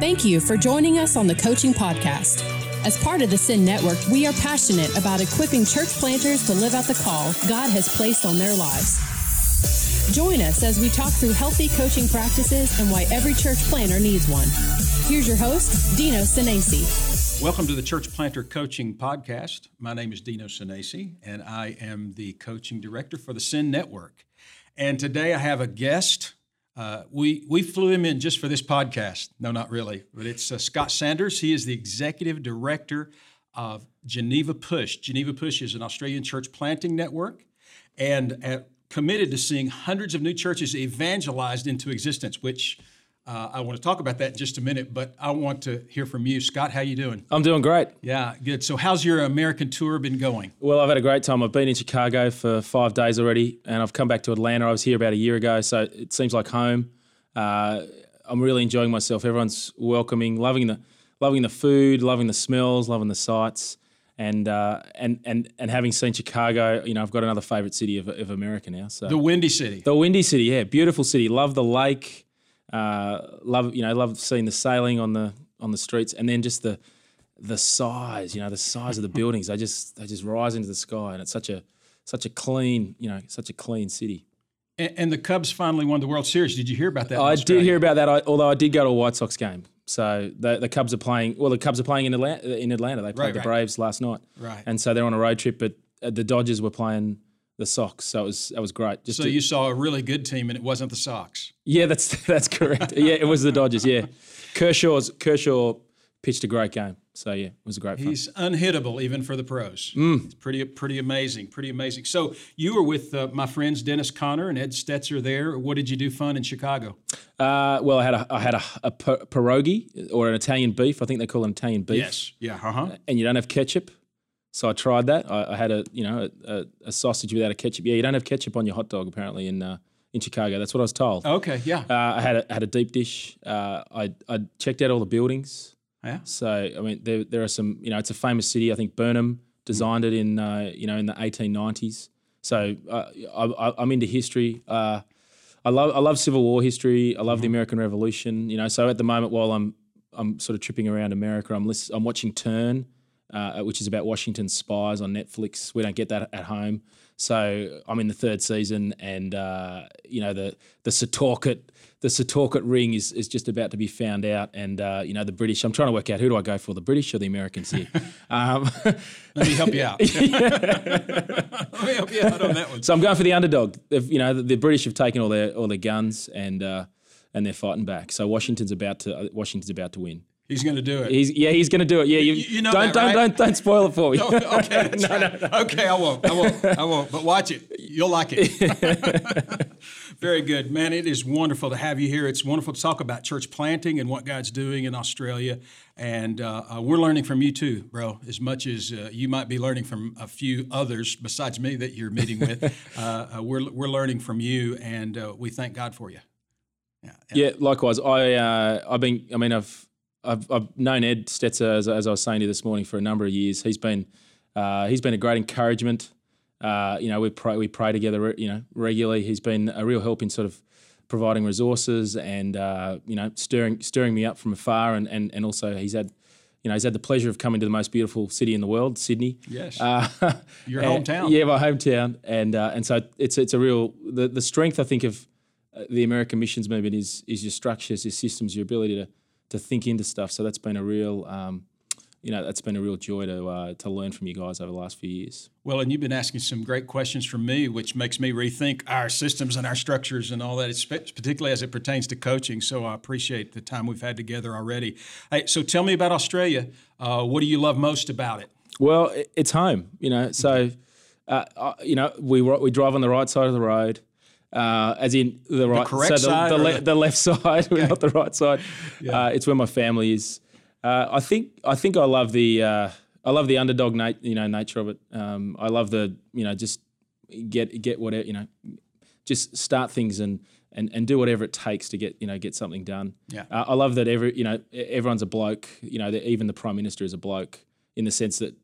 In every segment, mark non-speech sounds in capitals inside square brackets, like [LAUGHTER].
Thank you for joining us on the Coaching Podcast. As part of the Send Network, we are passionate about equipping church planters to live out the call God has placed on their lives. Join us as we talk through healthy coaching practices and why every church planter needs one. Here's your host, Dino Senesi. Welcome to the Church Planter Coaching Podcast. My name is Dino Senesi, and I am the coaching director for the Send Network. And today I have a guest uh, we, we flew him in just for this podcast. No, not really, but it's uh, Scott Sanders. He is the executive director of Geneva Push. Geneva Push is an Australian church planting network and uh, committed to seeing hundreds of new churches evangelized into existence, which uh, I want to talk about that in just a minute, but I want to hear from you, Scott. How you doing? I'm doing great. Yeah, good. So, how's your American tour been going? Well, I've had a great time. I've been in Chicago for five days already, and I've come back to Atlanta. I was here about a year ago, so it seems like home. Uh, I'm really enjoying myself. Everyone's welcoming, loving the loving the food, loving the smells, loving the sights, and uh, and and and having seen Chicago, you know, I've got another favorite city of, of America now. So the Windy City, the Windy City, yeah, beautiful city. Love the lake. Uh, love you know love seeing the sailing on the on the streets, and then just the the size, you know, the size of the [LAUGHS] buildings. They just they just rise into the sky, and it's such a such a clean, you know, such a clean city. And, and the Cubs finally won the World Series. Did you hear about that? I did hear about that. I, although I did go to a White Sox game. So the, the Cubs are playing. Well, the Cubs are playing in Atlanta. In Atlanta, they played right, the right. Braves last night. Right. And so they're on a road trip, but uh, the Dodgers were playing the Sox. So it was that was great. Just so to, you saw a really good team, and it wasn't the Sox. Yeah, that's [LAUGHS] that's correct. yeah, it was the Dodgers. Yeah, [LAUGHS] Kershaw's Kershaw pitched a great game. So yeah, it was a great. He's unhittable even for the pros. Mm. It's pretty pretty amazing, pretty amazing. So you were with uh, my friends Dennis Connor and Ed Stetzer there. What did you do fun in Chicago? Uh, well, I had a I had a, a pierogi or an Italian beef. I think they call it Italian beef. Yes. Yeah. Uh huh. And you don't have ketchup. So I tried that. I, I had a you know a, a, sausage without a ketchup. Yeah, you don't have ketchup on your hot dog apparently in uh, in Chicago. That's what I was told. Okay, yeah. Uh, I had a, had a deep dish. Uh, I I checked out all the buildings. Yeah. So I mean, there there are some. You know, it's a famous city. I think Burnham designed it in uh, you know in the 1890s. So uh, I, am into history. Uh, I love I love Civil War history. I love mm-hmm. the American Revolution. You know, so at the moment while I'm I'm sort of tripping around America, I'm list, I'm watching Turn uh, which is about Washington spies on Netflix. We don't get that at home. So I'm in the third season, and uh, you know the the Setauket the Setauket ring is, is just about to be found out, and uh, you know the British. I'm trying to work out who do I go for, the British or the Americans here. [LAUGHS] Um, Let me help you out. [LAUGHS] [LAUGHS] Let me help you out on that one. So I'm going for the underdog. They've, you know the, the, British have taken all their all their guns and uh, and they're fighting back. So Washington's about to Washington's about to win. He's going to do it. He's, yeah, he's going to do it. Yeah, you, you, know don't, that, right? don't, don't, don't spoil it for me. No, [LAUGHS] okay, [LAUGHS] no, right. no, no, okay, I won't. I won't. I won't. But watch it. You'll like it. [LAUGHS] Very good, man. It is wonderful to have you here. It's wonderful to talk about church planting and what God's doing in Australia, and uh, uh, we're learning from you too, bro. As much as uh, you might be learning from a few others besides me that you're meeting with, uh, uh, we're we're learning from you, and uh, we thank God for you. Yeah, yeah likewise. I I've been. I mean, I've I've, I've known Ed Stetzer, as, as, I was saying to you this morning, for a number of years. He's been uh, he's been a great encouragement. Uh, you know, we pray we pray together. You know, regularly. He's been a real help in sort of providing resources and uh, you know stirring stirring me up from afar, and, and and also he's had. You know, he's had the pleasure of coming to the most beautiful city in the world, Sydney. Yes, uh, [LAUGHS] your hometown. Yeah, my hometown, and uh, and so it's it's a real the, the strength I think of uh, the American missions movement is is your structures, your systems, your ability to to think into stuff. So that's been a real, um, you know, that's been a real joy to uh, to learn from you guys over the last few years. Well, and you've been asking some great questions from me, which makes me rethink our systems and our structures and all that, particularly as it pertains to coaching. So I appreciate the time we've had together already. Hey, so tell me about Australia. Uh, what do you love most about it? Well, it's home. You know, so. Uh, uh you know, we we drive on the right side of the road uh, as in the right, the so the, the, le- the, left [LAUGHS] side, okay. not the right side. Yeah. Uh, it's where my family is. Uh, I think I think I love the uh, I love the underdog nat- you know nature of it. Um, I love the you know just get get whatever you know just start things and and, and do whatever it takes to get you know get something done. Yeah. Uh, I love that every you know everyone's a bloke. You know even the prime minister is a bloke in the sense that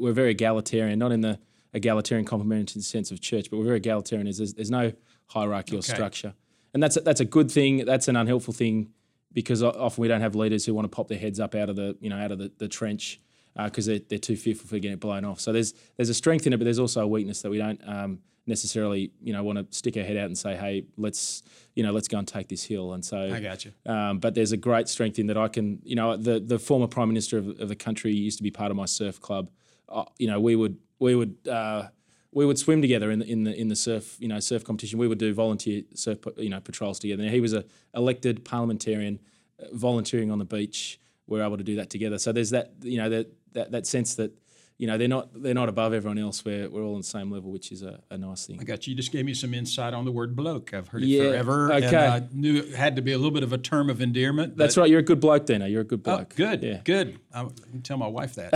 we're very egalitarian, not in the egalitarian complementarian sense of church, but we're very egalitarian. There's, there's no hierarchy okay. or structure. And that's a, that's a good thing. That's an unhelpful thing because often we don't have leaders who want to pop their heads up out of the you know out of the, the trench because uh, they're, they're too fearful for getting it blown off. So there's there's a strength in it, but there's also a weakness that we don't um, necessarily you know want to stick our head out and say, hey, let's you know let's go and take this hill. And so I got you. Um, but there's a great strength in that I can you know the the former prime minister of, of the country used to be part of my surf club. Uh, you know we would we would. Uh, we would swim together in the in the in the surf you know surf competition. We would do volunteer surf you know patrols together. He was a elected parliamentarian, uh, volunteering on the beach. We're able to do that together. So there's that you know that that, that sense that you know they're not they're not above everyone else. We're we're all on the same level, which is a, a nice thing. I got you. You just gave me some insight on the word bloke. I've heard it Yeah, forever, okay. and I knew it had to be a little bit of a term of endearment. That's right. You're a good bloke, Dana. You're a good Oh, bloke. good, Yeah. good. I can tell my wife that.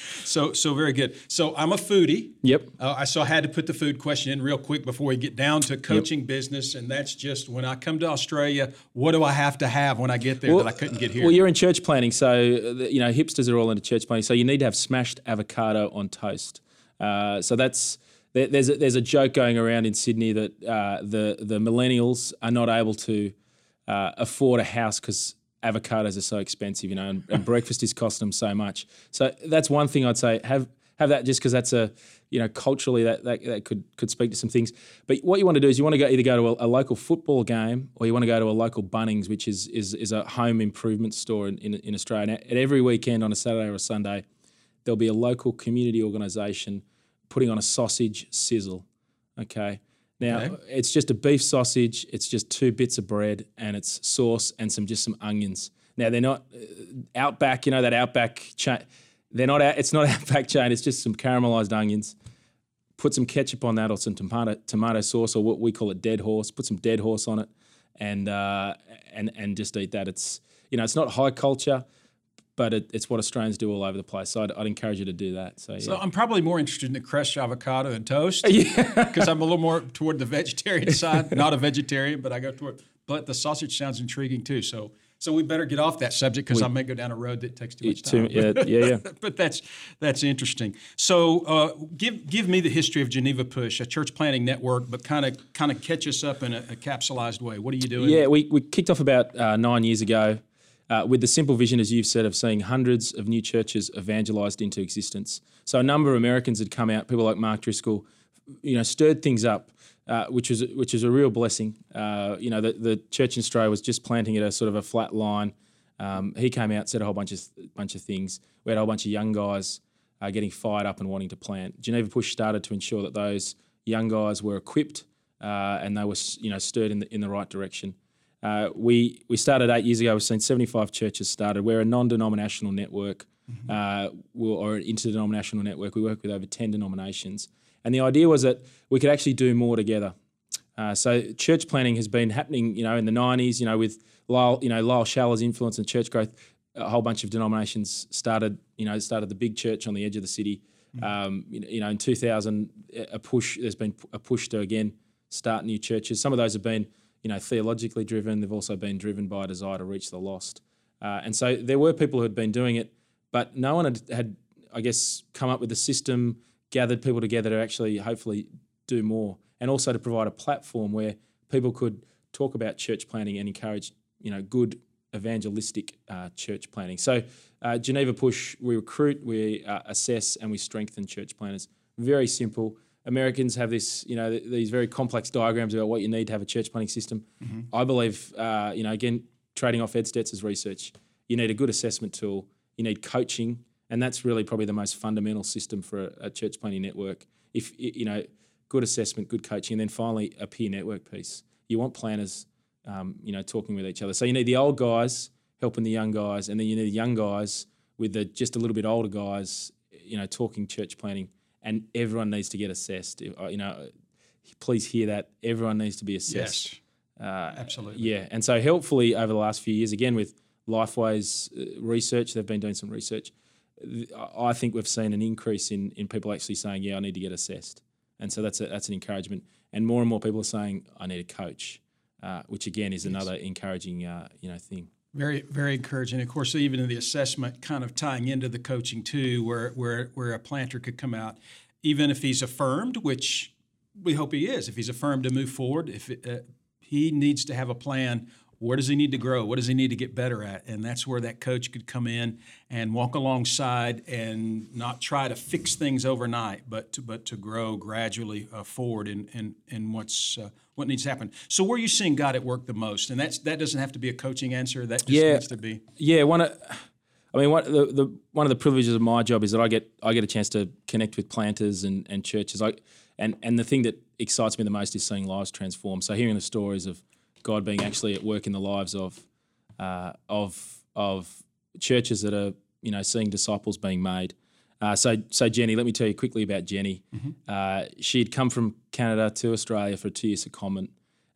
[LAUGHS] so, so very good. So I'm a foodie. Yep. Uh, I so I had to put the food question in real quick before we get down to coaching business, and that's just when I come to Australia, what do I have to have when I get there that I couldn't get here? Well, you're in church planting, so uh, the- you know hipsters are all into church planting. So you need to have smashed avocado on toast. Uh, so that's there, there's a, there's a joke going around in Sydney that uh, the the millennials are not able to uh, afford a house because avocados are so expensive, you know, and, and [LAUGHS] breakfast is costing them so much. So that's one thing I'd say have have that just because that's a you know culturally that, that that could could speak to some things. But what you want to do is you want to go either go to a, a local football game or you want to go to a local Bunnings, which is is, is a home improvement store in, in, in Australia. And at every weekend on a Saturday or a Sunday, there'll be a local community organisation putting on a sausage sizzle. Okay. Now Okay. it's just a beef sausage. It's just two bits of bread and it's sauce and some just some onions. Now they're not uh, Outback, you know that Outback chain. They're not. out- It's not [LAUGHS] Outback chain. It's just some caramelized onions. Put some ketchup on that or some tomato tomato sauce or what we call it dead horse. Put some dead horse on it, and uh, and and just eat that. It's you know it's not high culture, but it, it's what Australians do all over the place. So I'd, I'd encourage you to do that. So yeah. So I'm probably more interested in the crushed avocado and toast. [LAUGHS] Because I'm a little more toward the vegetarian side. Not a vegetarian, but I go toward. But the sausage sounds intriguing too. So so we better get off that subject because I may go down a road that takes too much Too- time. yeah, yeah, yeah. [LAUGHS] but that's that's interesting. So uh, give give me the history of Geneva Push, a church planting network, but kind of kind of catch us up in a, a capsulized way. What are you doing? Yeah, we, we kicked off about uh, nine years ago uh, with the simple vision, as you've said, of seeing hundreds of new churches evangelized into existence. So a number of Americans had come out, people like Mark Driscoll, you know, stirred things up, uh, which was which is a real blessing. Uh, you know, the, the church in Australia was just planting at a sort of a flat line. Um, he came out, said a whole bunch of bunch of things. We had a whole bunch of young guys uh, getting fired up and wanting to plant. Geneva Push started to ensure that those young guys were equipped uh, and they were you know stirred in the in the right direction. Uh, we we started eight years ago. We've seen 75 churches started. We're a non-denominational network uh, we're- or an interdenominational network. We work with over 10 denominations, and the idea was that we could actually do more together. Uh, so church planting has been happening, you know, in the 90s, you know, with Lyle, you know, Lyle Schaller's influence and church growth. A whole bunch of denominations started, you know, started the big church on the edge of the city. Um, you know- you know, in 2000, a push. There's been a push to again start new churches. Some of those have been, you know, theologically driven. They've also been driven by a desire to reach the lost. Uh, and so there were people who had been doing it, but no one had, had, I guess, come up with a system, gathered people together to actually, hopefully, do more, and also to provide a platform where people could talk about church planting and encourage, you know, good evangelistic uh, church planting. So, uh, Geneva Push, we recruit, we uh, assess, and we strengthen church planters. Very simple. Americans have this, you know, th- these very complex diagrams about what you need to have a church planting system. I believe, uh, you know, again, trading off Ed Stetzer's research, you need a good assessment tool, you need coaching, and that's really probably the most fundamental system for a, a church planting network. If you know, good assessment, good coaching, and then finally a peer network piece. You want planners, um, you know, talking with each other. So you need the old guys helping the young guys, and then you need the young guys with the just a little bit older guys, you know, talking church planting. And everyone needs to get assessed. Uh, You know, please hear that. Everyone needs to be assessed. Yes. Uh, Absolutely. yeah, and so helpfully over the last few years, again with Lifeway's uh, research, they've been doing some research. I think we've seen an increase in in people actually saying, "Yeah, I need to get assessed," and so that's a, that's an encouragement. And more and more people are saying, "I need a coach," uh, which again is another encouraging uh, you know thing. Very, very encouraging. Of course, even in the assessment, kind of tying into the coaching too, where where where a planter could come out, even if he's affirmed, which we hope he is. If he's affirmed to move forward, if it, uh, he needs to have a plan where does he need to grow? What does he need to get better at? And that's where that coach could come in and walk alongside and not try to fix things overnight, but to, but to grow gradually uh, forward in, in, in what's uh, what needs to happen. So where are you seeing God at work the most? And that's that doesn't have to be a coaching answer. That just Yeah. needs to be. Yeah, one of, I mean, one the, the one of the privileges of my job is that I get I get a chance to connect with planters and, and churches. I and and the thing that excites me the most is seeing lives transform. So hearing the stories of God being actually at work in the lives of uh, of of churches that are you know seeing disciples being made. Uh, so so Jenny, let me tell you quickly about Jenny. Uh, she'd come from Canada to Australia for a two year secondment.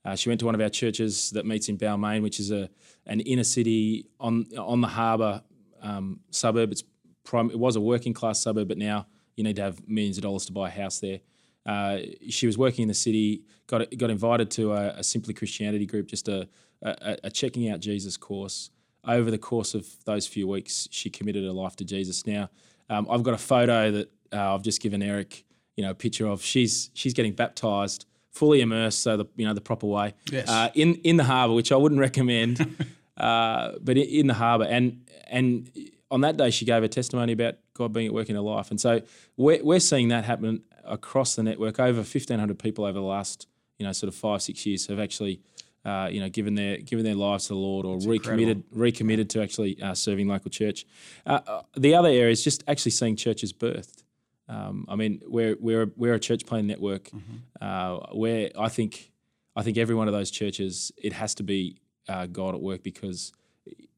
Uh, she went to one of our churches that meets in Balmain, which is a an inner city on on the harbour um, suburb. It's prim- it was a working class suburb, but now you need to have millions of dollars to buy a house there. Uh, she was working in the city, got got invited to a, a Simply Christianity group, just a, a, a checking out Jesus course. Over the course of those few weeks, she committed her life to Jesus. Now, um, I've got a photo that uh, I've just given Eric, you know, a picture of. She's she's getting baptized, fully immersed, so the you know the proper way, Yes. uh, in in the harbour, which I wouldn't [LAUGHS] recommend, uh, but in, in the harbour. And and on that day, she gave a testimony about God being at work in her life. And so we're, we're seeing that happen across the network. Over 1,500 people over the last, you know, sort of five, six years have actually, uh, you know, given their given their lives to the Lord or recommitted recommitted to actually uh, serving local church. Uh, uh, the other area is just actually seeing churches birthed. Um, I mean, we're we're we're a church planting network uh, where I think I think every one of those churches it has to be uh, God at work because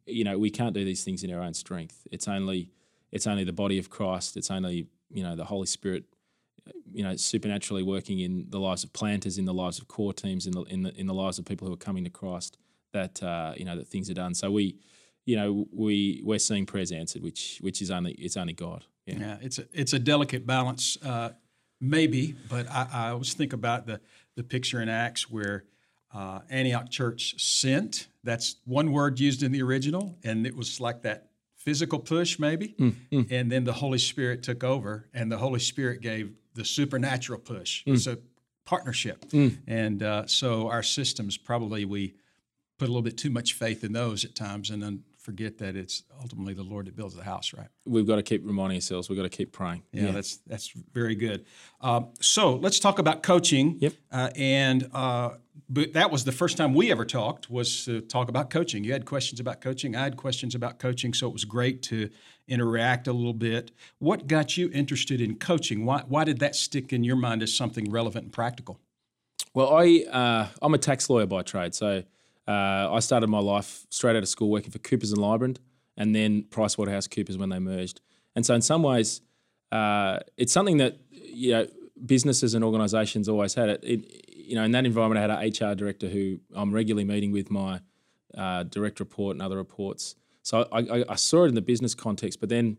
you know we can't do these things in our own strength. It's only it's only the body of Christ. It's only you know the Holy Spirit, you know, supernaturally working in the lives of planters, in the lives of core teams, in the in the in the lives of people who are coming to Christ. That uh, you know that things are done. So we, you know, we we're seeing prayers answered, which which is only it's only God. Yeah. Yeah, it's a it's a delicate balance, uh, maybe. But I, I always think about the the picture in Acts where uh, Antioch Church sent. That's one word used in the original, and it was like that physical push, maybe. And then the Holy Spirit took over, and the Holy Spirit gave the supernatural push. It's a partnership, and uh, so our systems probably we put a little bit too much faith in those at times, and then forget that it's ultimately the Lord that builds the house, right? We've got to keep reminding ourselves. We've got to keep praying. Yeah, that's that's very good. Um, so let's talk about coaching. Yep. Uh, and uh, but that was the first time we ever talked was to talk about coaching. You had questions about coaching. I had questions about coaching. So it was great to interact a little bit. What got you interested in coaching? Why why did that stick in your mind as something relevant and practical? Well, I uh, I'm a tax lawyer by trade, so uh, I started my life straight out of school working for Coopers and Lybrand, and then PricewaterhouseCoopers when they merged. And so, in some ways, uh, it's something that you know businesses and organisations always had. It, it you know in that environment, I had an HR director who I'm regularly meeting with my uh, direct report and other reports. So I, I, I saw it in the business context, but then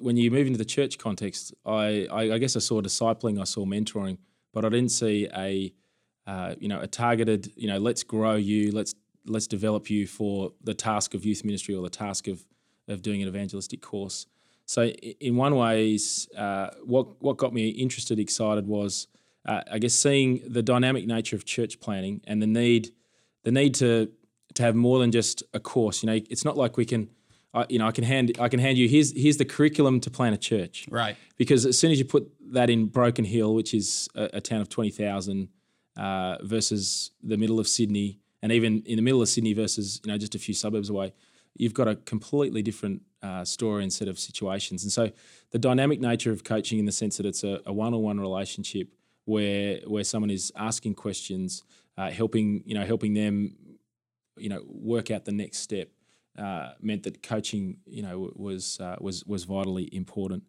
when you move into the church context, I, I, I guess I saw discipling, I saw mentoring, but I didn't see a uh, you know a targeted you know let's grow you, let's let's develop you for the task of youth ministry or the task of of doing an evangelistic course. So in one ways, uh, what what got me interested, excited was uh, I guess seeing the dynamic nature of church planting and the need the need to to have more than just a course. You know, it's not like we can. I, you know, I can hand I can hand you here's here's the curriculum to plan a church Right. because as soon as you put that in Broken Hill, which is a, a town of twenty thousand, uh, versus the middle of Sydney, and even in the middle of Sydney versus you know just a few suburbs away, you've got a completely different uh, story and set of situations. And so the dynamic nature of coaching, in the sense that it's a, a one-on-one relationship where where someone is asking questions, uh, helping you know helping them you know work out the next step. Uh, meant that coaching, you know, was uh, was was vitally important.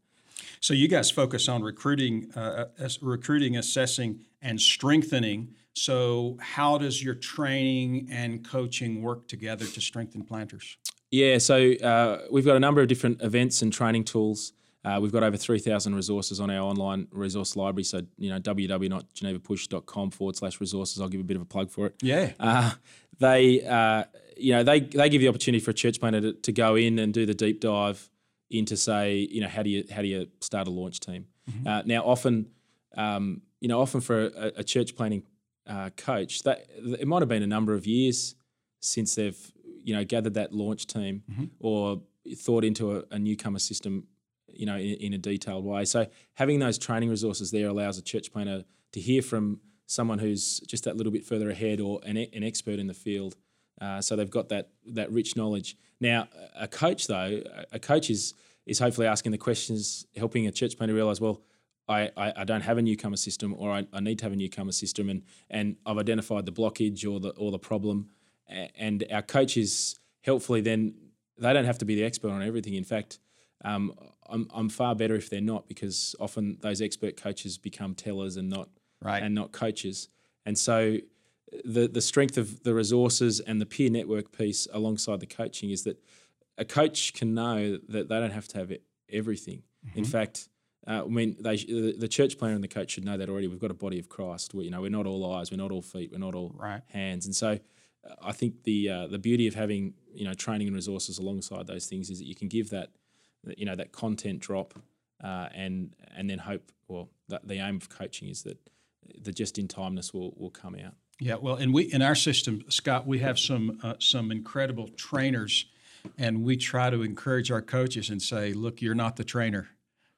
So you guys focus on recruiting, uh, recruiting, assessing, and strengthening. So how does your training and coaching work together to strengthen planters? Yeah, so uh, we've got a number of different events and training tools. Uh, we've got over 3,000 resources on our online resource library. So, you know, www.genevapush.com forward slash resources. I'll give a bit of a plug for it. Yeah. Uh, they, uh, you know, they, they give the opportunity for a church planter to, to go in and do the deep dive into, say, you know, how do you how do you start a launch team? Uh, now, often, um, you know, often for a, a church planting uh, coach, that it might have been a number of years since they've you know gathered that launch team or thought into a, a newcomer system, you know, in, in a detailed way. So having those training resources there allows a church planter to hear from someone who's just that little bit further ahead or an, an expert in the field. Uh, so they've got that that rich knowledge. Now, a coach though, a- coach is is hopefully asking the questions, helping a church planter realize, well, I, I, I don't have a newcomer system, or I, I need to have a newcomer system, and and I've identified the blockage or the or the problem, and our coaches helpfully then they don't have to be the expert on everything. In fact, um, I'm I'm far better if they're not because often those expert coaches become tellers and not Right. and not coaches, and so the the strength of the resources and the peer network piece alongside the coaching is that a coach can know that they don't have to have everything. In fact, uh, I mean, they, the, the church planter and the coach should know that already. We've got a body of Christ. We, you know, we're not all eyes, we're not all feet, we're not all Right. hands. And so, uh, I think the uh, the beauty of having you know training and resources alongside those things is that you can give that you know that content drop uh, and and then hope. Well, that the aim of coaching is that the just in timeness will will come out. Yeah, well, and we in our system, Scott, we have some uh, some incredible trainers, and we try to encourage our coaches and say, "Look, you're not the trainer,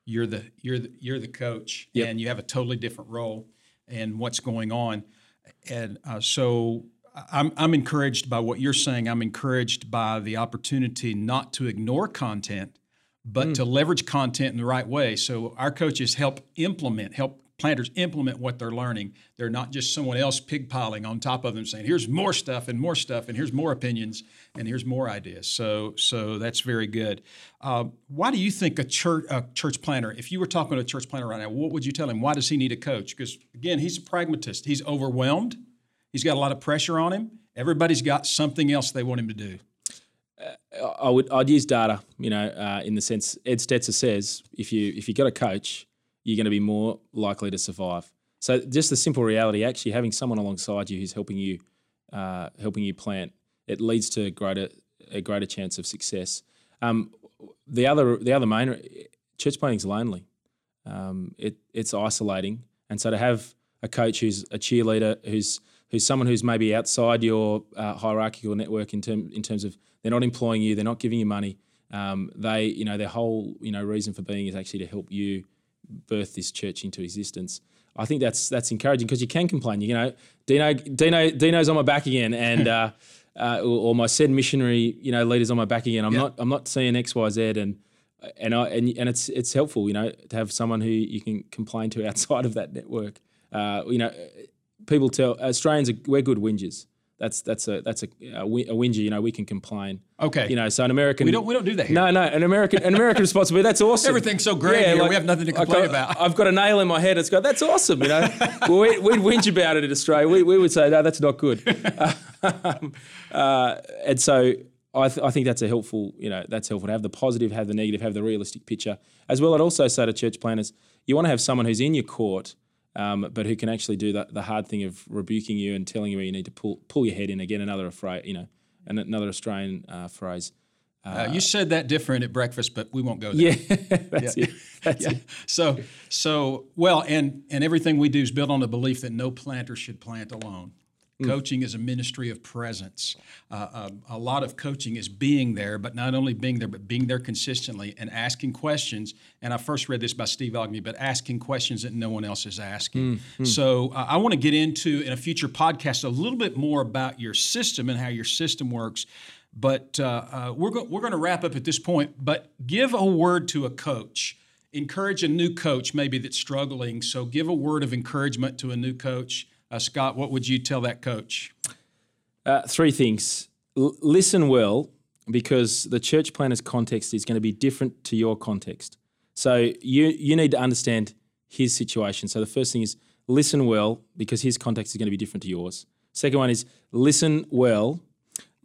you're the you're the you're the coach, Yep. and you have a totally different role in what's going on." And uh, so, I'm I'm encouraged by what you're saying. I'm encouraged by the opportunity not to ignore content, but to leverage content in the right way. So our coaches help implement, help planters implement what they're learning. They're not just someone else pigpiling on top of them saying, "Here's more stuff and more stuff, and here's more opinions, and here's more ideas." So, so that's very good. Uh, why do you think a church a church planter, if you were talking to a church planter right now, what would you tell him? Why does he need a coach? Because again, he's a pragmatist. He's overwhelmed. He's got a lot of pressure on him. Everybody's got something else they want him to do. I would I'd use data, you know, uh, in the sense Ed Stetzer says if you if you got a coach, you're going to be more likely to survive. So just the simple reality, actually having someone alongside you who's helping you uh, helping you plant, it leads to greater a greater chance of success. Um, the other the other main church planting is lonely. Um, it it's isolating, and so to have a coach who's a cheerleader, who's who's someone who's maybe outside your uh, hierarchical network in term in terms of they're not employing you, they're not giving you money. Um, they you know their whole you know reason for being is actually to help you birth this church into existence. I think that's that's encouraging because you can complain. You know, Dino Dino Dino's on my back again, and [LAUGHS] uh, uh, or, my said missionary you know leaders on my back again. I'm not I'm not seeing X Y Z and and I and, and it's it's helpful, you know, to have someone who you can complain to [LAUGHS] outside of that network. Uh, you know, people tell Australians are, we're good whingers. That's that's a that's a, a, whi- a whinger. You know, we can complain. Okay. You know, so an American We don't we don't do that here. no, no, an American an American responsibility. That's awesome. Everything's so great here, we have nothing to like complain I- about. I've got a nail in my head. It's got that's awesome. You know, [LAUGHS] well, we, we'd whinge about it in Australia. We, we would say no, that's not good. [LAUGHS] Um, uh, and so I, th- I think that's a helpful. You know, that's helpful to have the positive, have the negative, have the realistic picture as well. I'd also say to church planters, you want to have someone who's in your court. Um, but who can actually do the, the hard thing of rebuking you and telling you where you need to pull pull your head in again another phrase you know an- another Australian uh, phrase Uh, you said that different at breakfast, but we won't go there. yeah [LAUGHS] that's it that's yeah. it So, so well, and and everything we do is built on the belief that no planter should plant alone. Coaching is a ministry of presence. Uh, um, a lot of coaching is being there, but not only being there, but being there consistently and asking questions. And I first read this by Steve Ogne, but asking questions that no one else is asking. So uh, I want to get into in a future podcast a little bit more about your system and how your system works. But uh, uh, we're go- we're going to wrap up at this point. But give a word to a coach encourage a new coach maybe that's struggling. So give a word of encouragement to a new coach. Uh, Scott, what would you tell that coach? Uh, three things. L- listen well, because the church planter's context is going to be different to your context. So you you need to understand his situation. So the first thing is listen well, because his context is going to be different to yours. Second one is listen well,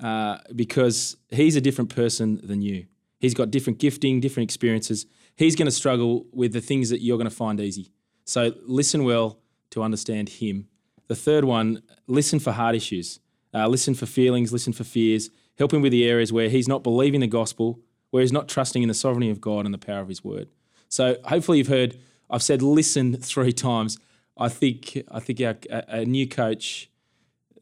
uh, because he's a different person than you. He's got different gifting, different experiences. He's going to struggle with the things that you're going to find easy. So listen well to understand him. The third one, listen for hard issues. Uh, listen for feelings, listen for fears. Help him with the areas where he's not believing the gospel, where he's not trusting in the sovereignty of God and the power of his word. So hopefully you've heard I've said listen [LAUGHS] three times. I think I think our, a, new coach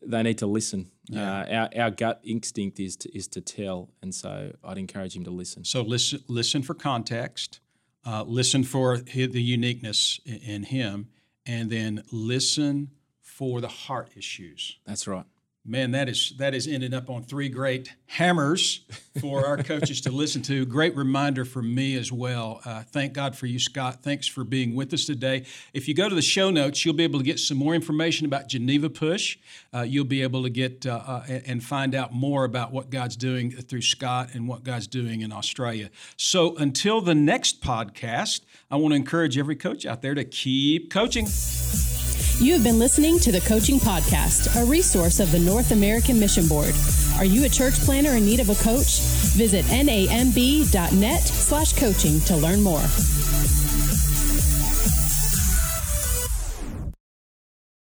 they need to listen. Uh, our, our gut instinct is to, is to tell, and so I'd encourage him to listen. So listen, listen for context, uh, listen for the uniqueness in him, and then listen for the heart issues. That's right. Man, that is that is ended up on three great hammers for our coaches to listen to. Great reminder for me as well. Uh, thank God for you, Scott. Thanks for being with us today. If you go to the show notes, you'll be able to get some more information about Geneva Push. Uh, you'll be able to get uh, uh, and find out more about what God's doing through Scott and what God's doing in Australia. So until the next podcast, I want to encourage every coach out there to keep coaching. You have been listening to the Coaching Podcast, a resource of the North American Mission Board. Are you a church planter in need of a coach? Visit namb.net slash coaching to learn more.